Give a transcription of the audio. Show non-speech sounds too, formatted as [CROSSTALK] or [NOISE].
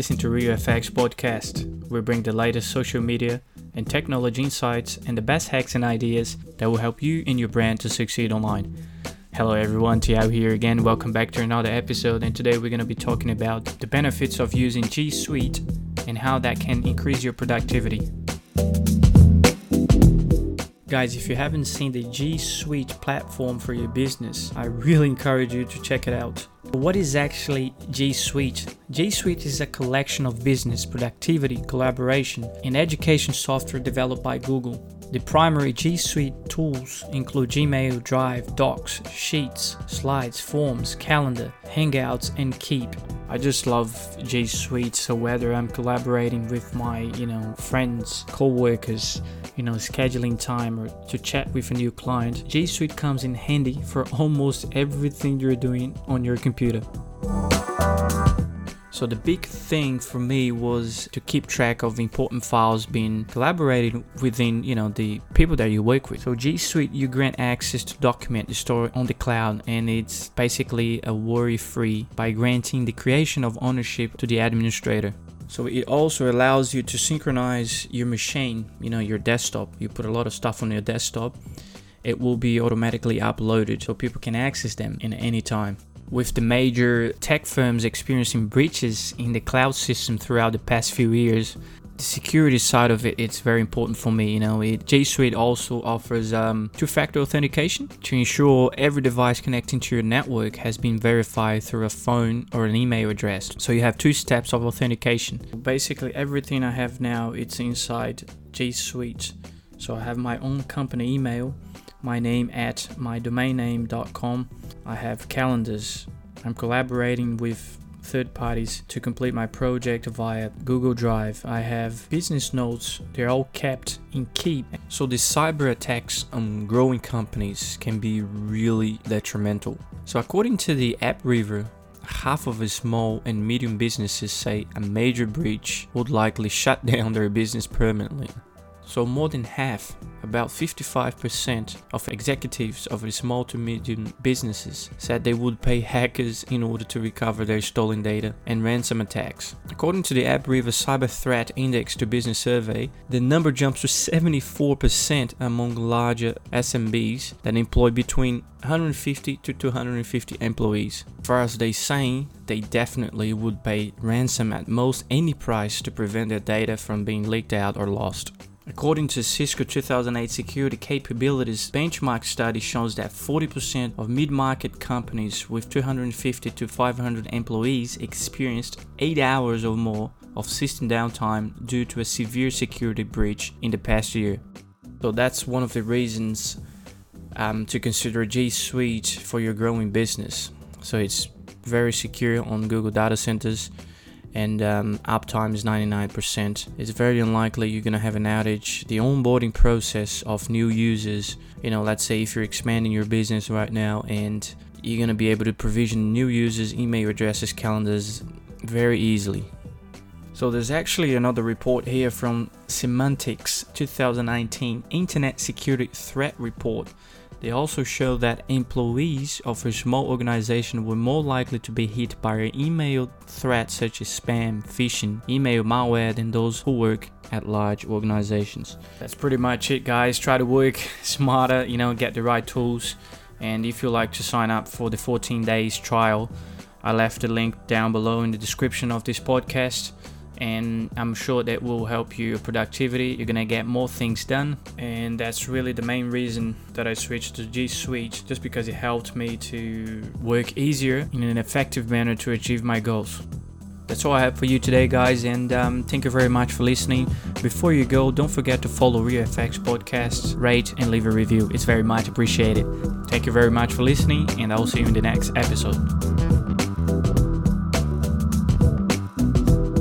listening to RioFX podcast. We bring the latest social media and technology insights and the best hacks and ideas that will help you and your brand to succeed online. Hello everyone, Tiao here again. Welcome back to another episode and today we're going to be talking about the benefits of using G Suite and how that can increase your productivity. Guys, if you haven't seen the G Suite platform for your business, I really encourage you to check it out. What is actually G Suite? G Suite is a collection of business, productivity, collaboration, and education software developed by Google. The primary G Suite tools include Gmail, Drive, Docs, Sheets, Slides, Forms, Calendar, Hangouts, and Keep. I just love G Suite. So whether I'm collaborating with my, you know, friends, co-workers, you know, scheduling time or to chat with a new client, G Suite comes in handy for almost everything you're doing on your computer. So the big thing for me was to keep track of important files being collaborated within, you know, the people that you work with. So G Suite you grant access to document the store on the cloud and it's basically a worry-free by granting the creation of ownership to the administrator. So it also allows you to synchronize your machine, you know, your desktop. You put a lot of stuff on your desktop. It will be automatically uploaded so people can access them in any time with the major tech firms experiencing breaches in the cloud system throughout the past few years, the security side of it it's very important for me you know. It, g suite also offers um, two-factor authentication to ensure every device connecting to your network has been verified through a phone or an email address. So you have two steps of authentication. Basically everything i have now it's inside g suite. So i have my own company email my name at mydomainname.com. I have calendars. I'm collaborating with third parties to complete my project via Google Drive. I have business notes, they're all kept in Keep. So the cyber attacks on growing companies can be really detrimental. So according to the AppRiver, half of small and medium businesses say a major breach would likely shut [LAUGHS] down their business permanently. So more than half, about 55% of executives of small to medium businesses said they would pay hackers in order to recover their stolen data and ransom attacks. According to the AppRiver Cyber Threat Index to Business survey, the number jumps to 74% among larger SMBs that employ between 150 to 250 employees. As far as they say, they definitely would pay ransom at most any price to prevent their data from being leaked out or lost. According to Cisco 2008 Security Capabilities Benchmark study shows that 40% of mid-market companies with 250 to 500 employees experienced 8 hours or more of system downtime due to a severe security breach in the past year. So that's one of the reasons um, to consider G Suite for your growing business. So it's very secure on Google data centers and um, uptime is 99%. It's very unlikely you're to have an outage. The onboarding process of new users, you know, let's say if you're expanding your business right now and you're to be able to provision new users, email addresses, calendars very easily. So there's actually another report here from Symantec 2019 Internet Security Threat Report they also show that employees of a small organization were more likely to be hit by an email threat such as spam, phishing, email malware than those who work at large organizations. That's pretty much it, guys. Try to work [LAUGHS] smarter, you know, get the right tools. And if you like to sign up for the 14 days trial, I left the link down below in the description of this podcast and I'm sure that will help you productivity. You're gonna get more things done, and that's really the main reason that I switched to G Suite, just because it helped me to work easier in an effective manner to achieve my goals. That's all I have for you today, guys, and um, thank you very much for listening. Before you go, don't forget to follow RioFX Podcasts, rate, and leave a review. It's very much appreciated. Thank you very much for listening, and I'll see you in the next episode.